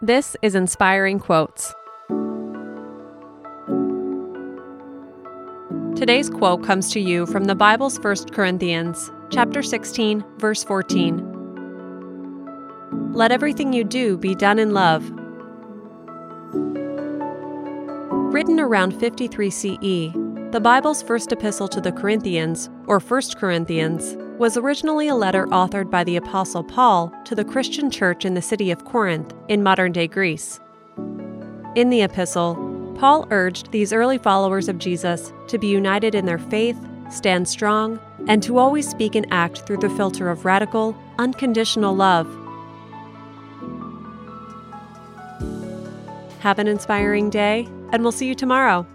This is Inspiring Quotes. Today's quote comes to you from the Bible's 1 Corinthians, chapter 16, verse 14. Let everything you do be done in love. Written around 53 CE, the Bible's first epistle to the Corinthians, or 1 Corinthians, was originally a letter authored by the Apostle Paul to the Christian church in the city of Corinth in modern day Greece. In the epistle, Paul urged these early followers of Jesus to be united in their faith, stand strong, and to always speak and act through the filter of radical, unconditional love. Have an inspiring day, and we'll see you tomorrow.